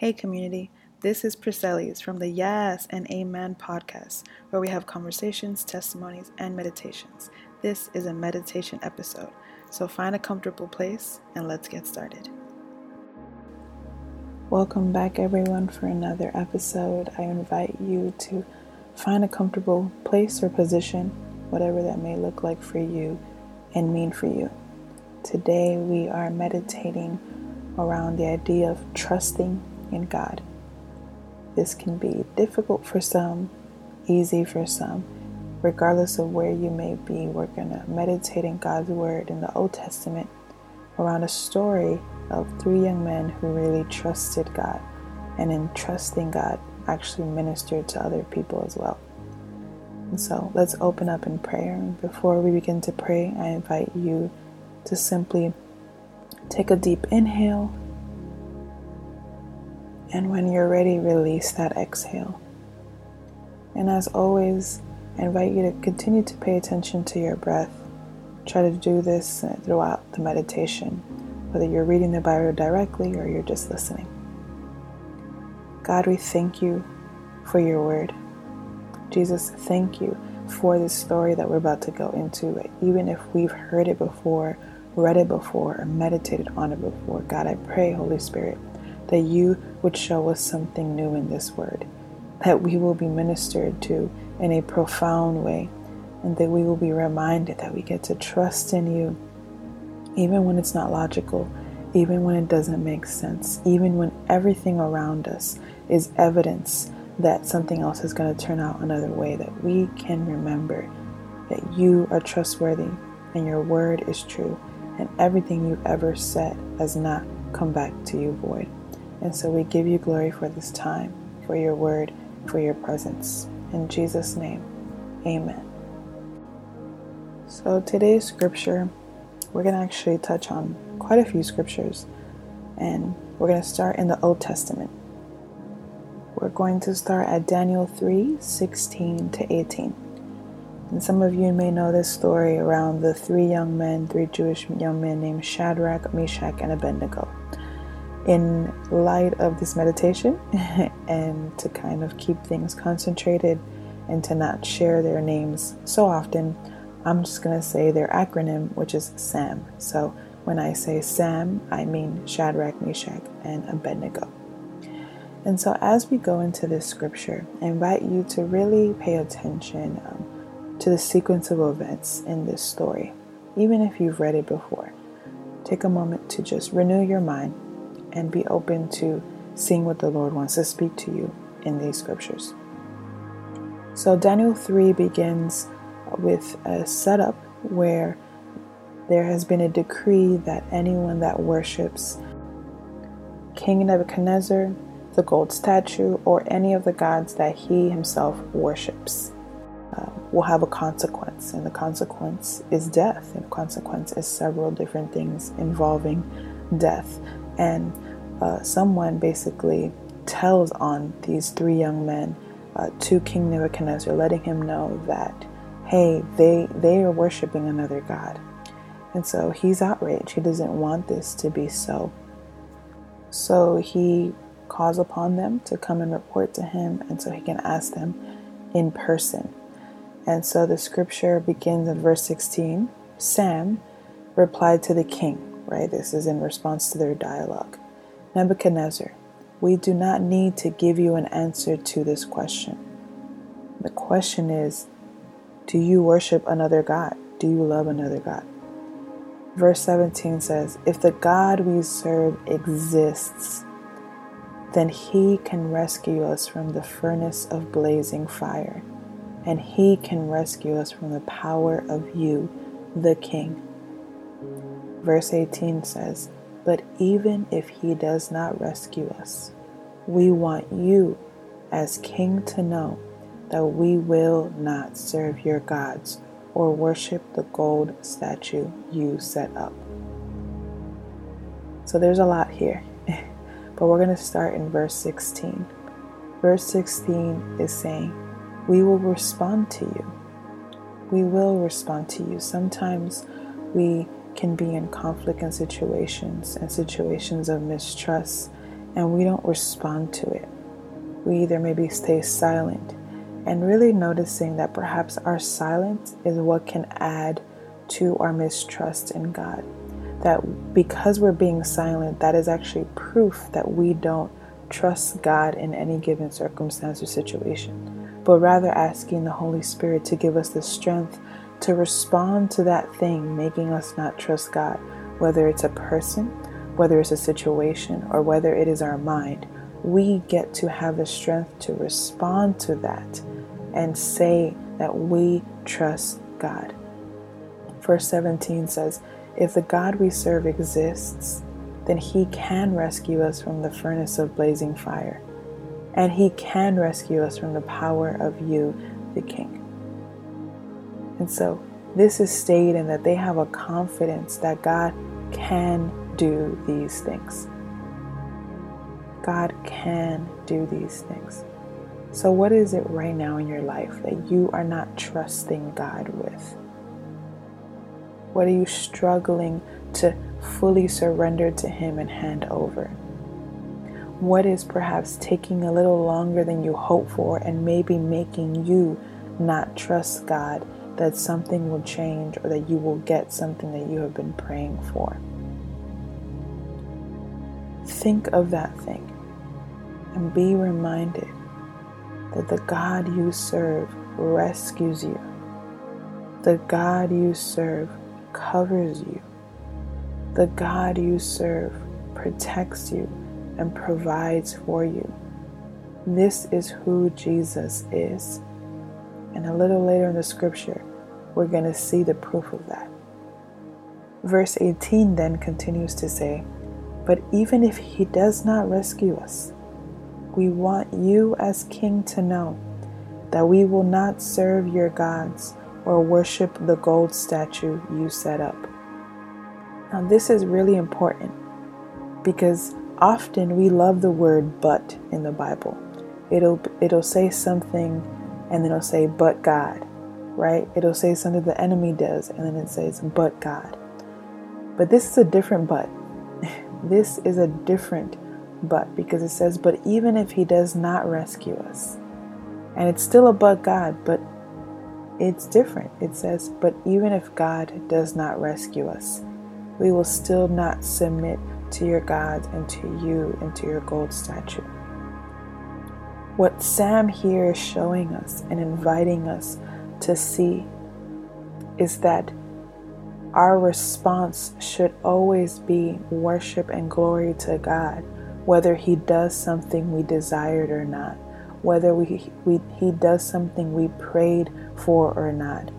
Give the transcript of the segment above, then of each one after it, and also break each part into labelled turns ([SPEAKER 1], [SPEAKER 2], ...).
[SPEAKER 1] Hey, community. This is Priscellis from the Yes and Amen podcast, where we have conversations, testimonies, and meditations. This is a meditation episode, so find a comfortable place and let's get started. Welcome back, everyone, for another episode. I invite you to find a comfortable place or position, whatever that may look like for you and mean for you. Today, we are meditating around the idea of trusting in God. This can be difficult for some, easy for some. Regardless of where you may be, we're going to meditate in God's Word in the Old Testament around a story of three young men who really trusted God and in trusting God actually ministered to other people as well. And so let's open up in prayer. Before we begin to pray, I invite you to simply take a deep inhale. And when you're ready, release that exhale. And as always, I invite you to continue to pay attention to your breath. Try to do this throughout the meditation, whether you're reading the Bible directly or you're just listening. God, we thank you for your word. Jesus, thank you for this story that we're about to go into. Even if we've heard it before read it before or meditated on it before. God, I pray, Holy Spirit, that you would show us something new in this word, that we will be ministered to in a profound way, and that we will be reminded that we get to trust in you, even when it's not logical, even when it doesn't make sense, even when everything around us is evidence that something else is going to turn out another way, that we can remember that you are trustworthy and your word is true and everything you've ever said has not come back to you void. And so we give you glory for this time, for your word, for your presence. In Jesus' name, amen. So today's scripture, we're going to actually touch on quite a few scriptures, and we're going to start in the Old Testament. We're going to start at Daniel 3 16 to 18. And some of you may know this story around the three young men, three Jewish young men named Shadrach, Meshach, and Abednego. In light of this meditation, and to kind of keep things concentrated and to not share their names so often, I'm just going to say their acronym, which is SAM. So when I say SAM, I mean Shadrach, Meshach, and Abednego. And so as we go into this scripture, I invite you to really pay attention. Um, to the sequence of events in this story, even if you've read it before. Take a moment to just renew your mind and be open to seeing what the Lord wants to speak to you in these scriptures. So, Daniel 3 begins with a setup where there has been a decree that anyone that worships King Nebuchadnezzar, the gold statue, or any of the gods that he himself worships uh, will have a consequence, and the consequence is death. And the consequence is several different things involving death. And uh, someone basically tells on these three young men uh, to King Nebuchadnezzar, letting him know that, hey, they they are worshiping another god. And so he's outraged. He doesn't want this to be so. So he calls upon them to come and report to him, and so he can ask them in person and so the scripture begins in verse 16. Sam replied to the king, right? This is in response to their dialogue. Nebuchadnezzar, we do not need to give you an answer to this question. The question is Do you worship another God? Do you love another God? Verse 17 says, If the God we serve exists, then he can rescue us from the furnace of blazing fire and he can rescue us from the power of you, the King. Verse 18 says, But even if he does not rescue us, we want you, as King, to know that we will not serve your gods or worship the gold statue you set up. So there's a lot here, but we're going to start in verse 16. Verse 16 is saying, we will respond to you. We will respond to you. Sometimes we can be in conflict and situations and situations of mistrust and we don't respond to it. We either maybe stay silent and really noticing that perhaps our silence is what can add to our mistrust in God. That because we're being silent, that is actually proof that we don't trust God in any given circumstance or situation, but rather asking the Holy Spirit to give us the strength to respond to that thing making us not trust God, whether it's a person, whether it's a situation, or whether it is our mind. We get to have the strength to respond to that and say that we trust God. Verse 17 says, If the God we serve exists, then he can rescue us from the furnace of blazing fire, and he can rescue us from the power of you, the King. And so, this is stating that they have a confidence that God can do these things. God can do these things. So, what is it right now in your life that you are not trusting God with? What are you struggling to fully surrender to Him and hand over? What is perhaps taking a little longer than you hope for and maybe making you not trust God that something will change or that you will get something that you have been praying for? Think of that thing and be reminded that the God you serve rescues you. The God you serve covers you. The God you serve protects you and provides for you. This is who Jesus is. And a little later in the scripture, we're going to see the proof of that. Verse 18 then continues to say, But even if he does not rescue us, we want you as king to know that we will not serve your gods or worship the gold statue you set up. Now, this is really important because often we love the word but in the Bible. It'll, it'll say something and then it'll say, but God, right? It'll say something the enemy does and then it says, but God. But this is a different but. this is a different but because it says, But even if he does not rescue us, and it's still a but God, but it's different. It says, But even if God does not rescue us, we will still not submit to your gods and to you and to your gold statue. What Sam here is showing us and inviting us to see is that our response should always be worship and glory to God whether he does something we desired or not, whether we, we, he does something we prayed for or not.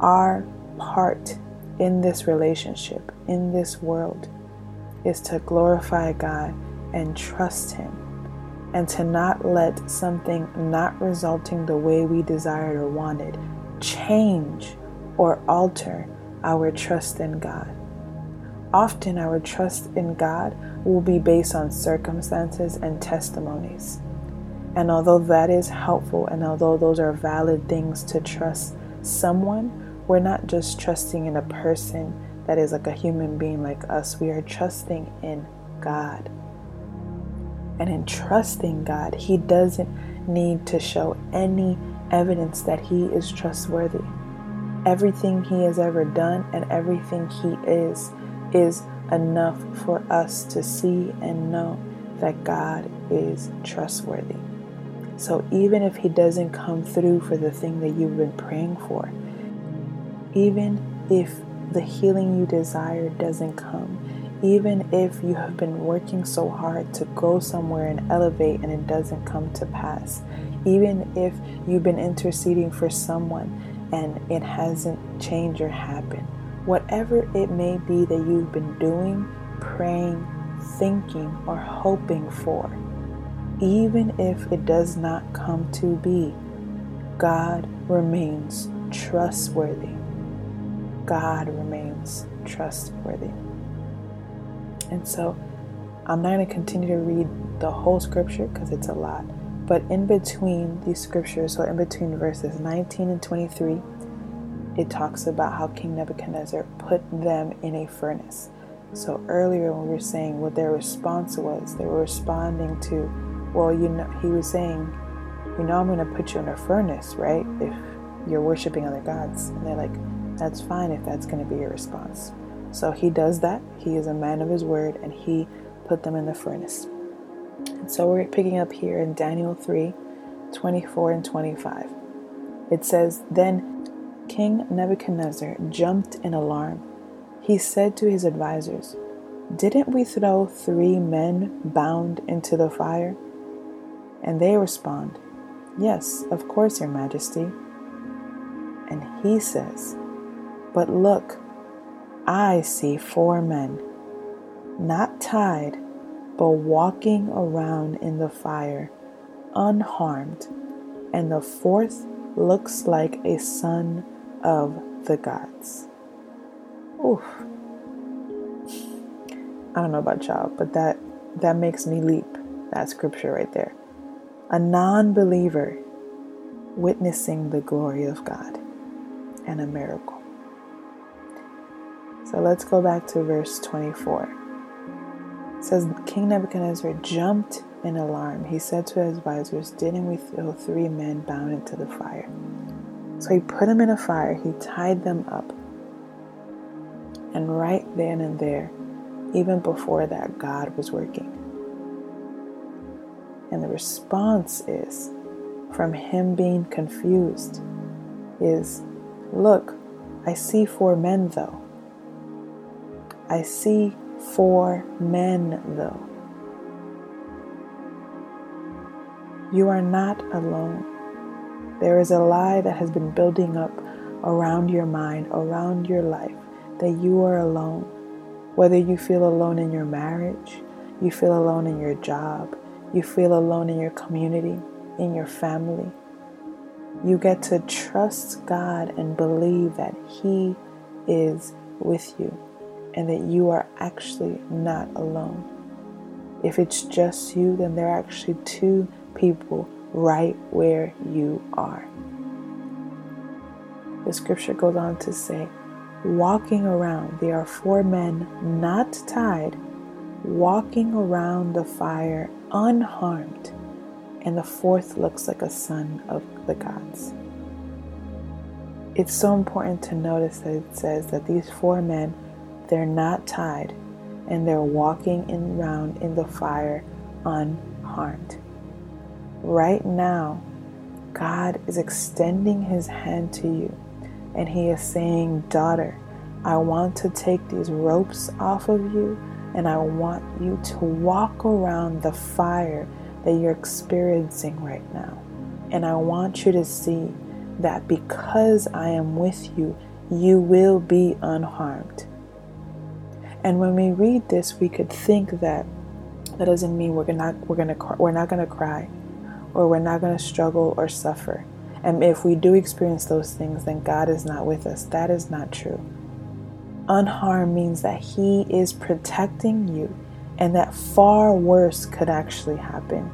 [SPEAKER 1] Our part in this relationship, in this world, is to glorify God and trust Him, and to not let something not resulting the way we desired or wanted change or alter our trust in God. Often, our trust in God will be based on circumstances and testimonies. And although that is helpful, and although those are valid things to trust someone, we're not just trusting in a person that is like a human being like us. We are trusting in God. And in trusting God, He doesn't need to show any evidence that He is trustworthy. Everything He has ever done and everything He is is enough for us to see and know that God is trustworthy. So even if He doesn't come through for the thing that you've been praying for, even if the healing you desire doesn't come, even if you have been working so hard to go somewhere and elevate and it doesn't come to pass, even if you've been interceding for someone and it hasn't changed or happened, whatever it may be that you've been doing, praying, thinking, or hoping for, even if it does not come to be, God remains trustworthy. God remains trustworthy. And so I'm not going to continue to read the whole scripture because it's a lot. But in between these scriptures, so in between verses 19 and 23, it talks about how King Nebuchadnezzar put them in a furnace. So earlier when we were saying what their response was, they were responding to, well, you know, he was saying, you know, I'm going to put you in a furnace, right? If you're worshiping other gods. And they're like, that's fine if that's going to be your response. So he does that. He is a man of his word and he put them in the furnace. And so we're picking up here in Daniel 3 24 and 25. It says, Then King Nebuchadnezzar jumped in alarm he said to his advisers, Didn't we throw three men bound into the fire? And they respond, Yes, of course, Your Majesty. And he says, But look, I see four men, not tied, but walking around in the fire, unharmed, and the fourth looks like a son of the gods. Oof. I don't know about y'all, but that that makes me leap. That scripture right there. A non-believer witnessing the glory of God and a miracle. So let's go back to verse 24. It says King Nebuchadnezzar jumped in alarm. He said to his advisors, Didn't we throw three men bound into the fire? So he put them in a fire, he tied them up and right then and there, even before that, God was working. And the response is from him being confused is look, I see four men though. I see four men though. You are not alone. There is a lie that has been building up around your mind, around your life, that you are alone. Whether you feel alone in your marriage, you feel alone in your job, you feel alone in your community, in your family, you get to trust God and believe that He is with you and that you are actually not alone. If it's just you, then there are actually two people right where you are. The scripture goes on to say, walking around. There are four men not tied, walking around the fire unharmed, and the fourth looks like a son of the gods. It's so important to notice that it says that these four men, they're not tied, and they're walking around in the fire unharmed. Right now, God is extending his hand to you and he is saying, Daughter, I want to take these ropes off of you and I want you to walk around the fire that you're experiencing right now. And I want you to see that because I am with you, you will be unharmed. And when we read this, we could think that that doesn't mean we're not we're gonna we're not gonna cry, or we're not gonna struggle or suffer. And if we do experience those things, then God is not with us. That is not true. Unharmed means that He is protecting you and that far worse could actually happen.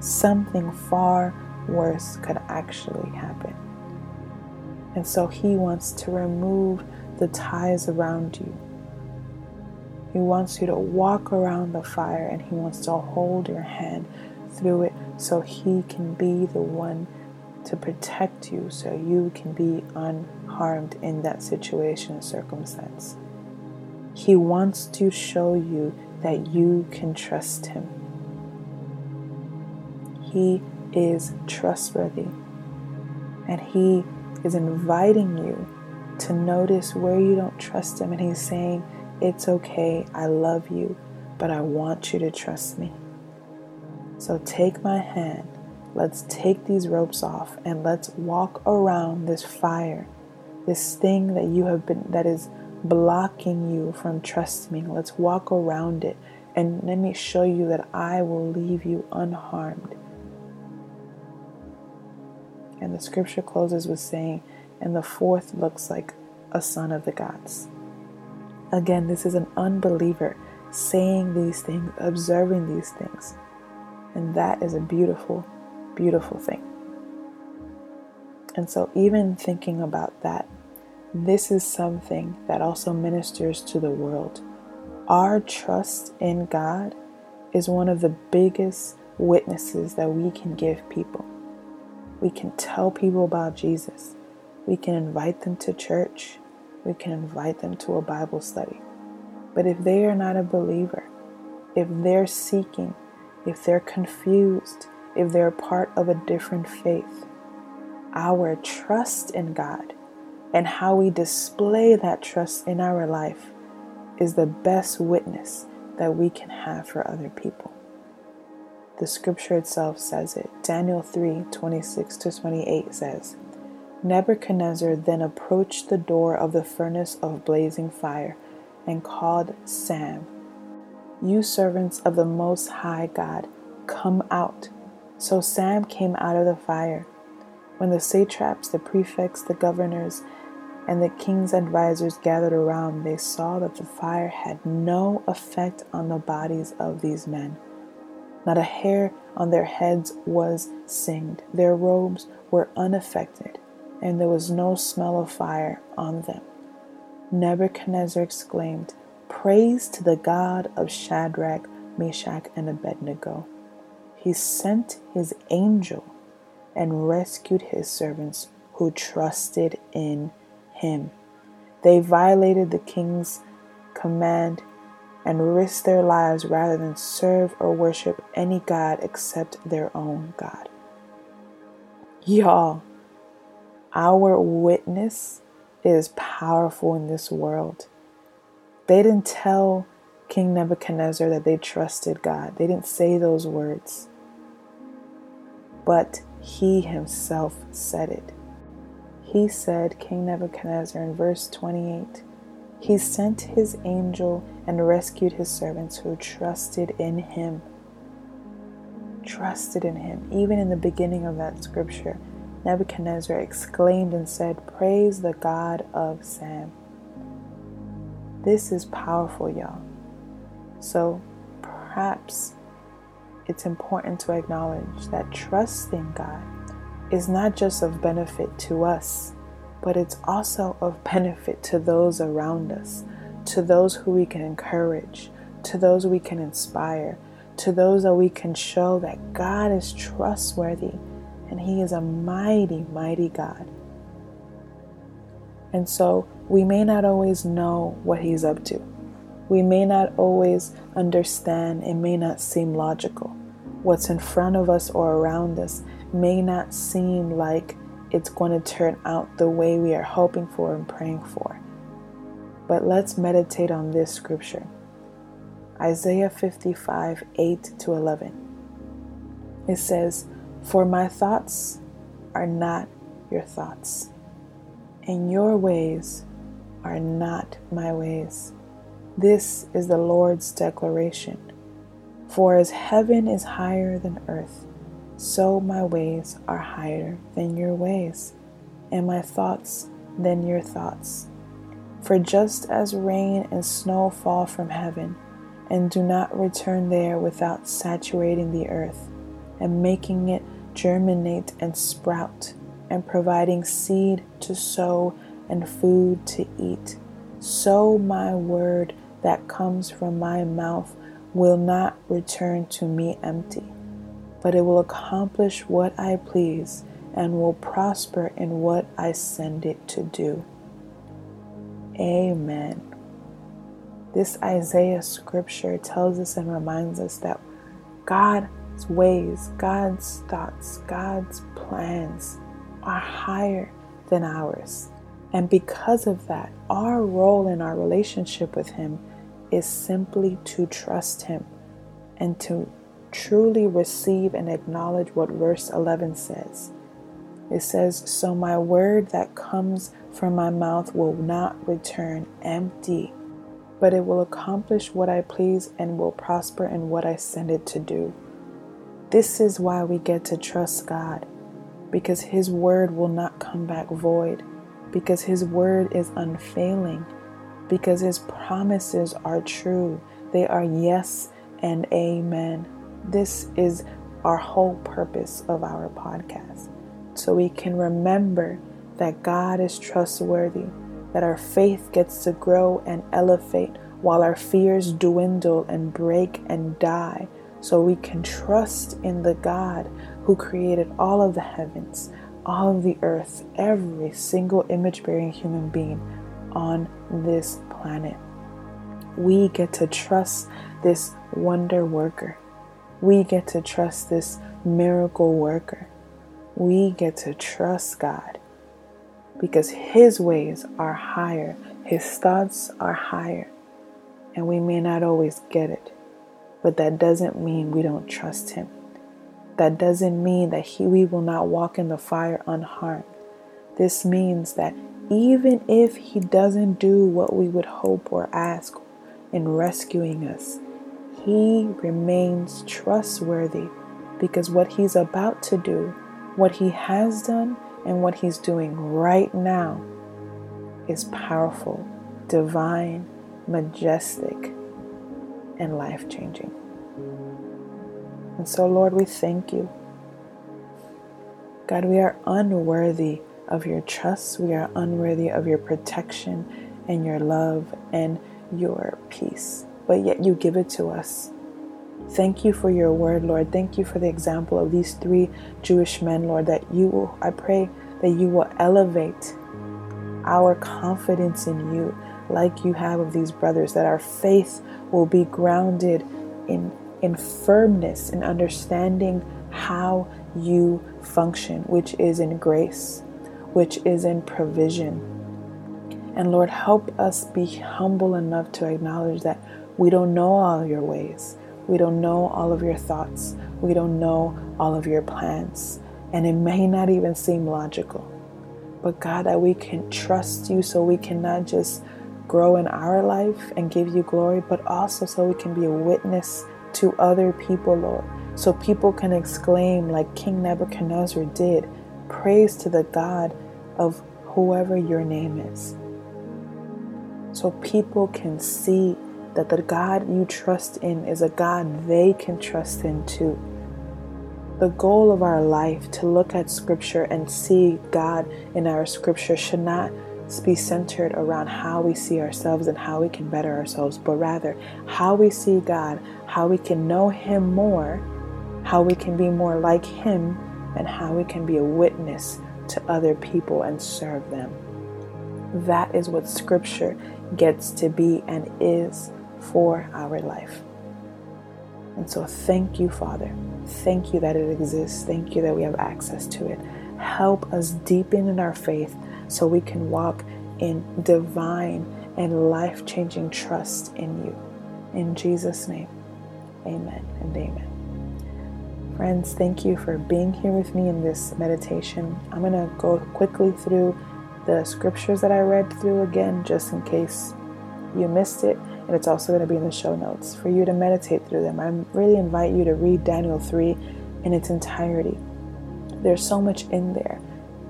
[SPEAKER 1] Something far worse could actually happen. And so He wants to remove the ties around you. He wants you to walk around the fire and He wants to hold your hand through it so He can be the one to protect you so you can be unharmed in that situation circumstance. He wants to show you that you can trust Him. He is trustworthy and He is inviting you to notice where you don't trust Him. And He's saying, It's okay, I love you, but I want you to trust me. So take my hand Let's take these ropes off and let's walk around this fire, this thing that you have been, that is blocking you from trusting me. Let's walk around it and let me show you that I will leave you unharmed. And the scripture closes with saying, and the fourth looks like a son of the gods. Again, this is an unbeliever saying these things, observing these things. And that is a beautiful beautiful thing. And so, even thinking about that, this is something that also ministers to the world. Our trust in God is one of the biggest witnesses that we can give people. We can tell people about Jesus. We can invite them to church. We can invite them to a Bible study. But if they are not a believer, if they're seeking, if they're confused, if they're part of a different faith, our trust in God and how we display that trust in our life is the best witness that we can have for other people. The scripture itself says it. Daniel 3 26 to 28 says, Nebuchadnezzar then approached the door of the furnace of blazing fire and called Sam, You servants of the Most High God, come out. So Sam came out of the fire. When the satraps, the prefects, the governors, and the king's advisers gathered around, they saw that the fire had no effect on the bodies of these men. Not a hair on their heads was singed. Their robes were unaffected, and there was no smell of fire on them. Nebuchadnezzar exclaimed, Praise to the God of Shadrach, Meshach, and Abednego. He sent his angel and rescued his servants who trusted in him. They violated the king's command and risked their lives rather than serve or worship any God except their own God. Y'all, our witness is powerful in this world. They didn't tell King Nebuchadnezzar that they trusted God, they didn't say those words. But he himself said it. He said, King Nebuchadnezzar, in verse 28, He sent his angel and rescued his servants who trusted in him. Trusted in him. Even in the beginning of that scripture, Nebuchadnezzar exclaimed and said, Praise the God of Sam. This is powerful, y'all. So perhaps it's important to acknowledge that trusting God is not just of benefit to us, but it's also of benefit to those around us, to those who we can encourage, to those we can inspire, to those that we can show that God is trustworthy and He is a mighty, mighty God. And so we may not always know what He's up to. We may not always understand, it may not seem logical. What's in front of us or around us may not seem like it's going to turn out the way we are hoping for and praying for. But let's meditate on this scripture Isaiah 55 8 to 11. It says, For my thoughts are not your thoughts, and your ways are not my ways. This is the Lord's declaration. For as heaven is higher than earth, so my ways are higher than your ways, and my thoughts than your thoughts. For just as rain and snow fall from heaven, and do not return there without saturating the earth, and making it germinate and sprout, and providing seed to sow and food to eat, so my word that comes from my mouth will not return to me empty but it will accomplish what I please and will prosper in what I send it to do. Amen. This Isaiah scripture tells us and reminds us that God's ways, God's thoughts, God's plans are higher than ours. And because of that, our role in our relationship with Him is simply to trust Him and to truly receive and acknowledge what verse 11 says. It says, So my word that comes from my mouth will not return empty, but it will accomplish what I please and will prosper in what I send it to do. This is why we get to trust God, because His word will not come back void, because His word is unfailing, because His promises are true. They are yes and amen. This is our whole purpose of our podcast. So we can remember that God is trustworthy, that our faith gets to grow and elevate while our fears dwindle and break and die, so we can trust in the God who created all of the heavens, all of the earth, every single image bearing human being on this planet. We get to trust this wonder worker. We get to trust this miracle worker. We get to trust God because His ways are higher, His thoughts are higher, and we may not always get it. But that doesn't mean we don't trust Him. That doesn't mean that he, we will not walk in the fire unharmed. This means that even if He doesn't do what we would hope or ask in rescuing us, He remains trustworthy because what He's about to do, what He has done, and what He's doing right now is powerful, divine, majestic, and life changing. And so, Lord, we thank you. God, we are unworthy of your trust. We are unworthy of your protection and your love and your peace. But yet you give it to us. Thank you for your word, Lord. Thank you for the example of these three Jewish men, Lord, that you will, I pray that you will elevate our confidence in you like you have of these brothers, that our faith will be grounded in in firmness in understanding how you function, which is in grace, which is in provision. And Lord, help us be humble enough to acknowledge that we don't know all your ways. We don't know all of your thoughts. We don't know all of your plans. And it may not even seem logical. But God, that we can trust you so we cannot just grow in our life and give you glory, but also so we can be a witness to other people, Lord, so people can exclaim, like King Nebuchadnezzar did, praise to the God of whoever your name is. So people can see that the God you trust in is a God they can trust in too. The goal of our life to look at Scripture and see God in our Scripture should not be centered around how we see ourselves and how we can better ourselves, but rather how we see God, how we can know Him more, how we can be more like Him, and how we can be a witness to other people and serve them. That is what Scripture gets to be and is for our life. And so, thank you, Father. Thank you that it exists. Thank you that we have access to it. Help us deepen in our faith so we can walk in divine and life changing trust in you. In Jesus' name, amen and amen. Friends, thank you for being here with me in this meditation. I'm going to go quickly through the scriptures that I read through again, just in case you missed it. And it's also going to be in the show notes for you to meditate through them. I really invite you to read Daniel 3 in its entirety. There's so much in there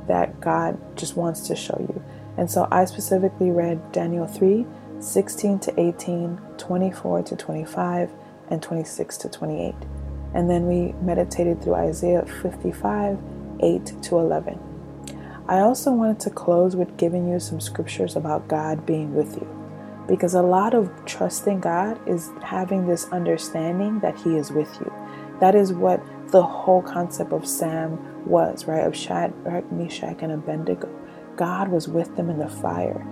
[SPEAKER 1] that God just wants to show you. And so I specifically read Daniel 3 16 to 18, 24 to 25, and 26 to 28. And then we meditated through Isaiah 55 8 to 11. I also wanted to close with giving you some scriptures about God being with you. Because a lot of trusting God is having this understanding that He is with you. That is what the whole concept of Sam was, right? Of Shadrach, Meshach, and Abednego. God was with them in the fire.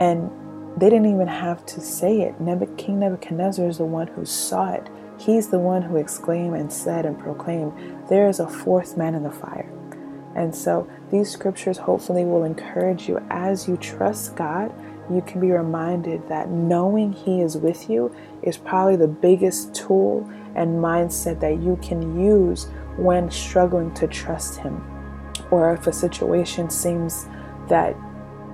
[SPEAKER 1] And they didn't even have to say it. King Nebuchadnezzar is the one who saw it. He's the one who exclaimed and said and proclaimed, There is a fourth man in the fire. And so these scriptures hopefully will encourage you as you trust God. You can be reminded that knowing He is with you is probably the biggest tool and mindset that you can use when struggling to trust Him. Or if a situation seems that,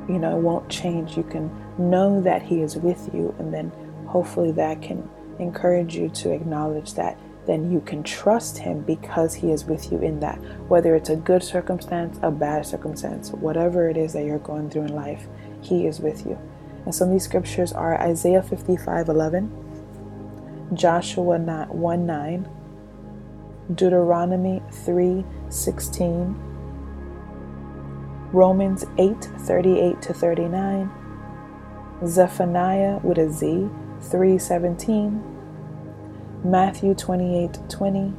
[SPEAKER 1] you know, won't change, you can know that He is with you, and then hopefully that can encourage you to acknowledge that then you can trust him because he is with you in that. Whether it's a good circumstance, a bad circumstance, whatever it is that you're going through in life, he is with you. And some of these scriptures are Isaiah 55 11, Joshua 1 9, Deuteronomy 3:16, Romans 8:38 to 39, Zephaniah with a Z 317, Matthew 28:20, 20,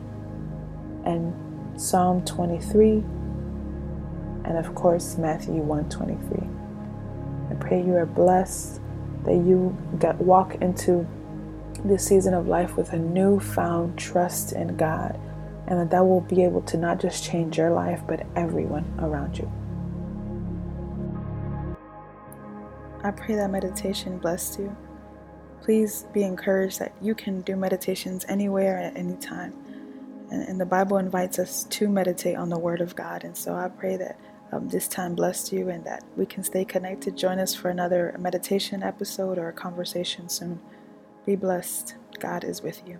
[SPEAKER 1] and Psalm 23, and of course Matthew 123. I pray you are blessed, that you get walk into this season of life with a newfound trust in God, and that that will be able to not just change your life, but everyone around you. I pray that meditation blessed you. Please be encouraged that you can do meditations anywhere at any time. And, and the Bible invites us to meditate on the Word of God. And so I pray that um, this time blessed you and that we can stay connected. Join us for another meditation episode or a conversation soon. Be blessed. God is with you.